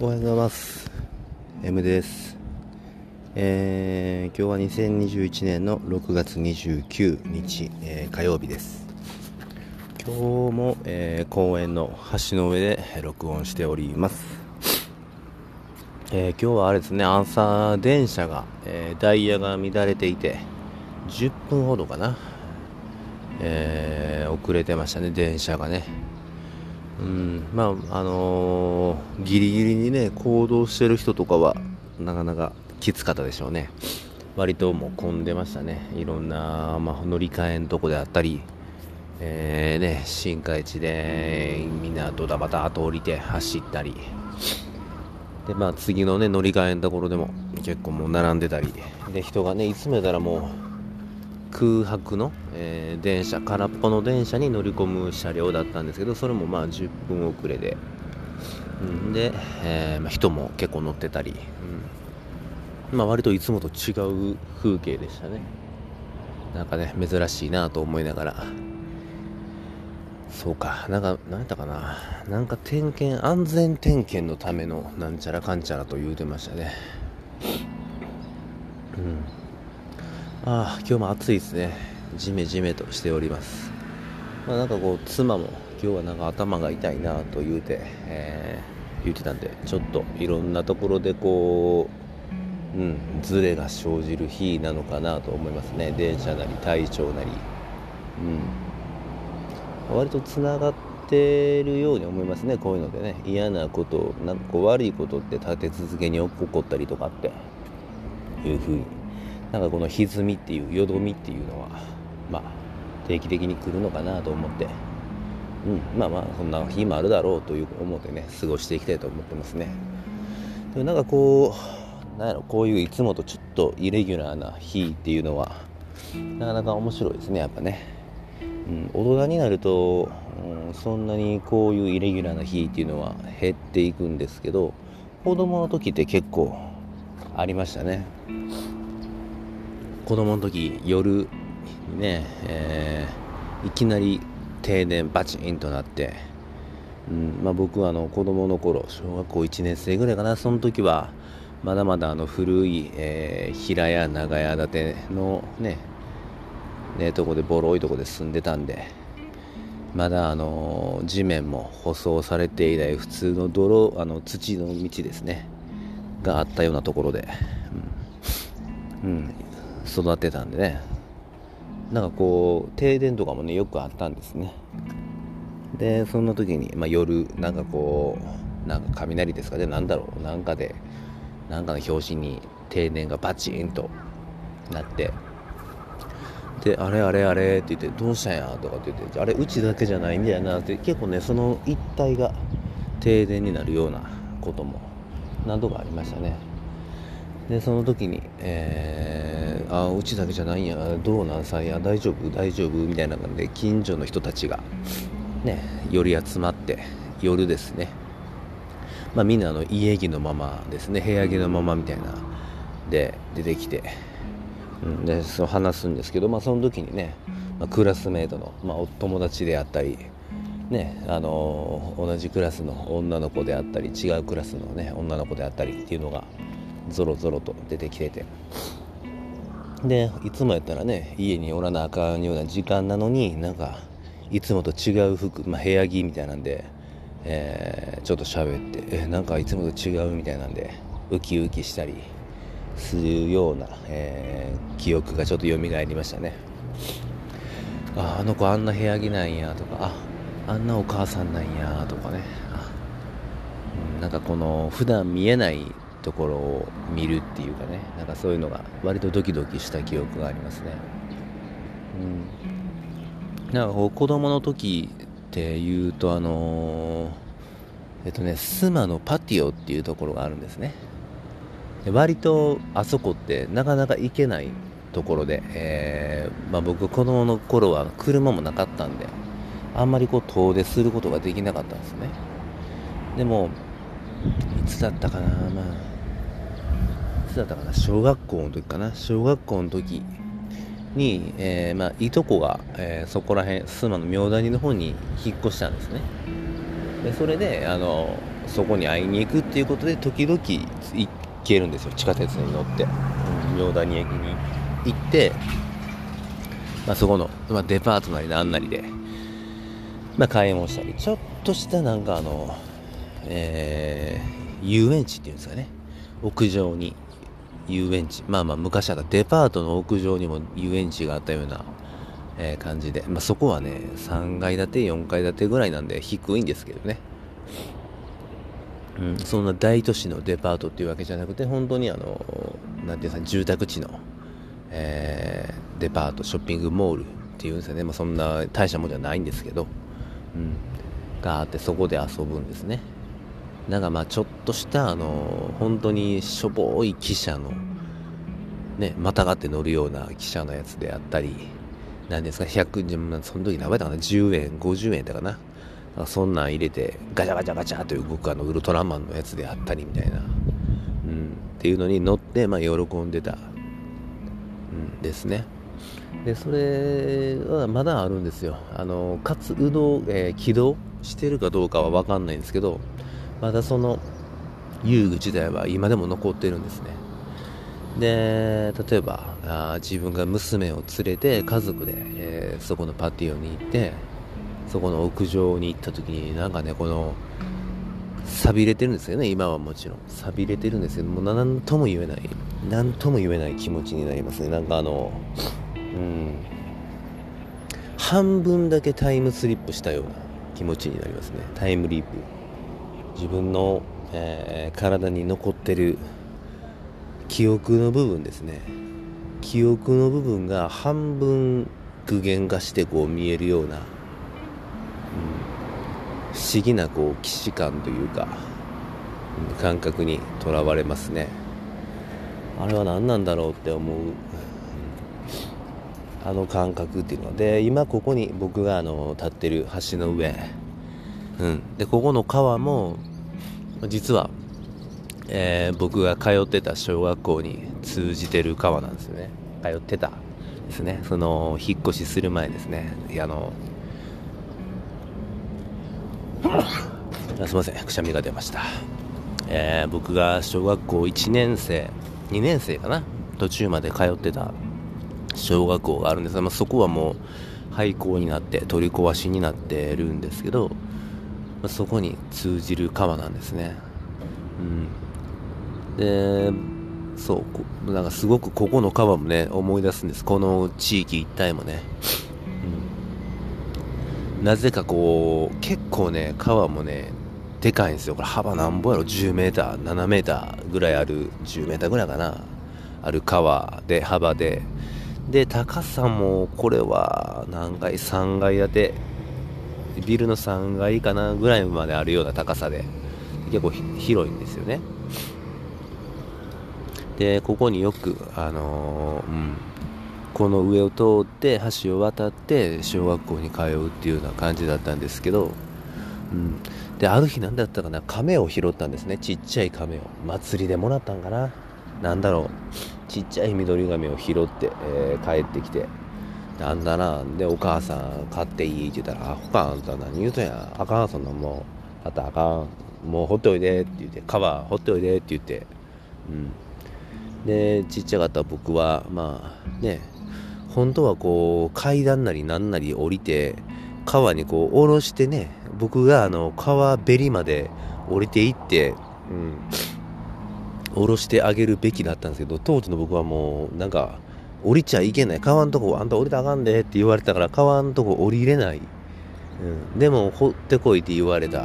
おはようございます。M です。えー、今日は2021年の6月29日、えー、火曜日です。今日も、えー、公園の橋の上で録音しております。えー、今日はあれですね朝電車が、えー、ダイヤが乱れていて10分ほどかな、えー、遅れてましたね電車がね。うん。まああのー、ギリギリにね行動してる人とかはなかなかきつかったでしょうね。割ともう混んでましたね。いろんな、まあ、乗り換えのとこであったりえーね、新海地でみんなドタバタと降りて走ったり。で、まあ、次の、ね、乗り換えのところでも結構もう並んでたり。で人がねいつもたらもう空白の、えー、電車空っぽの電車に乗り込む車両だったんですけどそれもまあ10分遅れで、うん、で、えー、まあ、人も結構乗ってたり、うんまあ、割といつもと違う風景でしたね。なんかね珍しいなと思いながら。そうかなんか何やったかな。なんか点検安全点検のためのなんちゃらかんちゃらと言うてましたね。うん。ああ今日も暑いですね。ジメジメとしております。まあ、なんかこう妻も今日はなんか頭が痛いなと言うて、えー、言ってたんでちょっといろんなところでこううんズレが生じる日なのかなと思いますね。電車なり体調なり。うん。割とつながってるように思いますねこういうのでね。嫌なことなんかこう悪いことって立て続けに起こったりとかっていうふうになんかこの歪みっていうよどみっていうのはまあ定期的に来るのかなと思って。うんまあまあそんな日もあるだろうという思ってね過ごしていきたいと思ってますね。でもなんかこうなんやろこういういつもとちょっとイレギュラーな日っていうのはなかなか面白いですねやっぱね、うん、大人になると、うん、そんなにこういうイレギュラーな日っていうのは減っていくんですけど子供の時って結構ありましたね。子供の時夜にね、えー、いきなり停電バチンとなって、うんまあ、僕はあの子供の頃小学校1年生ぐらいかなその時はまだまだあの古い、えー、平屋長屋建てのねねとこでボロいとこで住んでたんでまだあの地面も舗装されていない普通の泥あの土の道ですねがあったようなところで、うん、うん、育てたんでね。なんかこう停電とかもねよくあったんですね。でそんな時に、まあ、夜なんかこうなんか雷ですかね。何だろう。なんかでなんかの拍子に停電がバチンとなって。であれあれあれって言ってどうしたんやとかって言ってあれうちだけじゃないんだよなって結構ねその一帯が停電になるようなことも何度かありましたね。でその時に、えー、あうちだけじゃないんやどうなんさや大丈夫大丈夫みたいな感じで近所の人たちがね寄り集まって夜ですね。まあみんなの家着のままですね。部屋着のままみたいなで出てきて、うん、でそう話すんですけどまあその時にね、まあ、クラスメートの、まあ、お友達であったりねあのー、同じクラスの女の子であったり違うクラスのね女の子であったりっていうのがぞろぞろと出てきてて。でいつもやったらね家におらなあかんような時間なのになんかいつもと違う服、まあ、部屋着みたいなんで、えー、ちょっと喋ってえなんかいつもと違うみたいなんでウキウキしたりするような、えー、記憶がちょっと蘇りましたね。ああの子あんな部屋着なんやとかああんなお母さんなんやとかね。うん、なんかこの普段見えないところを見るっていうかねなんかそういうのが割とドキドキした記憶がありますね。うん。なんかこう子供の時っていうとあのー、えっとねスマのパティオっていうところがあるんですね。で割とあそこってなかなか行けないところで、えー、まあ、僕子供の頃は車もなかったんであんまりこう遠出することができなかったんですね。でもいつだったかな？まあいつだったかな？小学校の時かな？小学校の時に、えー、まあ、いとこが、えー、そこら辺須磨の明谷の方に引っ越したんですね。でそれであのそこに会いに行くっていうことで時々行けるんですよ。地下鉄に乗って、うん、明谷駅に行って、まあ、そこの、まあ、デパートなりなんなりで、まあ、買い物したり。ちょっとしたなんかあのえー、遊園地っていうんですかね。屋上に遊園地。まあまあ昔はデパートの屋上にも遊園地があったような、えー、感じで、まあ、そこはね3階建て4階建てぐらいなんで低いんですけどね。うん、そんな大都市のデパートっていうわけじゃなくて本当にあのなんていうんですか住宅地の、えー、デパートショッピングモールっていうんですよね、まあ、そんな大したもんじゃないんですけど、うん、があってそこで遊ぶんですね。なんかまあちょっとしたあの本当にしょぼい汽車のねまたがって乗るような汽車のやつであったり何ですか100その時何倍だかな10円50円だかな。そんなん入れてガチャガチャガチャという動くあのウルトラマンのやつであったりみたいな、うん、っていうのに乗って、まあ、喜んでた、うん、ですね。でそれはまだあるんですよ。あの活動、えー、起動してるかどうかは分かんないんですけどまだその遊具自体は今でも残ってるんですね。で例えばあ自分が娘を連れて家族で、えー、そこのパティオに行ってそこの屋上に行った時になんかねこの錆びれてるんですよね。今はもちろん。錆びれてるんですけども何とも言えない。何とも言えない気持ちになりますね。なんかあのうん。半分だけタイムスリップしたような気持ちになりますね。タイムリープ。自分の、えー、体に残ってる記憶の部分ですね。記憶の部分が半分具現化してこう見えるような、うん、不思議なこう既視感というか、感覚にとらわれますね。あれは何なんだろうって思う、あの感覚っていうので今ここに僕があの立ってる橋の上うん、でここの川も実は、えー、僕が通ってた小学校に通じてる川なんですよね。通ってたですね。その引っ越しする前ですね。あのすいません。くしゃみが出ました、えー、僕が小学校1年生2年生かな？途中まで通ってた小学校があるんですが、まあ、そこはもう廃校になって取り壊しになってるんですけどまそこに通じる川なんですね。うん、でそうなんかすごくここの川もね思い出すんです。この地域一帯もね、うん、なぜかこう結構ね川もねでかいんですよ。これ幅なんぼやろ？10m 7m ぐらいある 10m ぐらいかな。ある川で幅で。で高さもこれは何階？3階建て。ビルの3階かなぐらいまであるような高さで結構広いんですよね。でここによくあのー、うん。この上を通って橋を渡って小学校に通うっていうような感じだったんですけど、うん、である日何だったかな亀を拾ったんですね。ちっちゃい亀を。祭りでもらったんかな。何だろう。ちっちゃい緑亀を拾って、えー、帰ってきて。なんだな。でお母さん買っていいって言ったら「あほかあんた何言うとんや。あかんそんなもうあったあかん。もうほっておいで」って言って「カバーほっておいで」って言って。うん。でちっちゃかった僕はまあね本当はこう階段なりなんなり降りて川にこう下ろしてね僕があの川べりまで降りていってうん。下ろしてあげるべきだったんですけど当時の僕はもうなんか降りちゃいけない。川んとこ、あんた降りたあかんでって言われたから、川んとこ降りれない。うん、でも、掘ってこいって言われた。う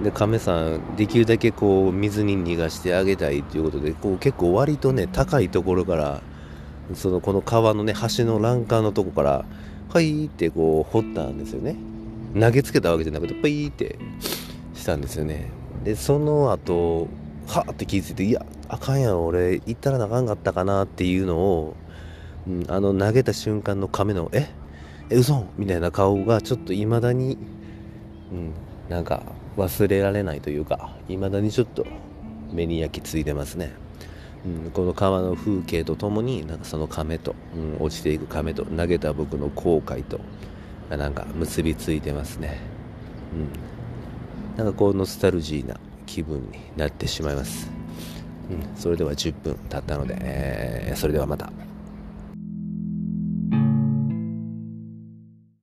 ん、で、亀さん、できるだけこう、水に逃がしてあげたいっていうことで、こう結構割とね、高いところから、その、この川のね、橋の欄干のとこから、はいってこう、掘ったんですよね。投げつけたわけじゃなくて、ピーってしたんですよね。で、その後、はって気づいて、いや、あかんやん、俺、行ったらなあかんかったかなっていうのを、うん、あの投げた瞬間の亀のええ嘘みたいな顔がちょっと未だに、うん、なんか忘れられないというか未だにちょっと目に焼き付いてますね、うん、この川の風景とともになんかその亀と、うん、落ちていく亀と投げた僕の後悔となんか結びついてますね、うん。なんかこうノスタルジーな気分になってしまいます、うん、それでは10分経ったので、えー、それではまた。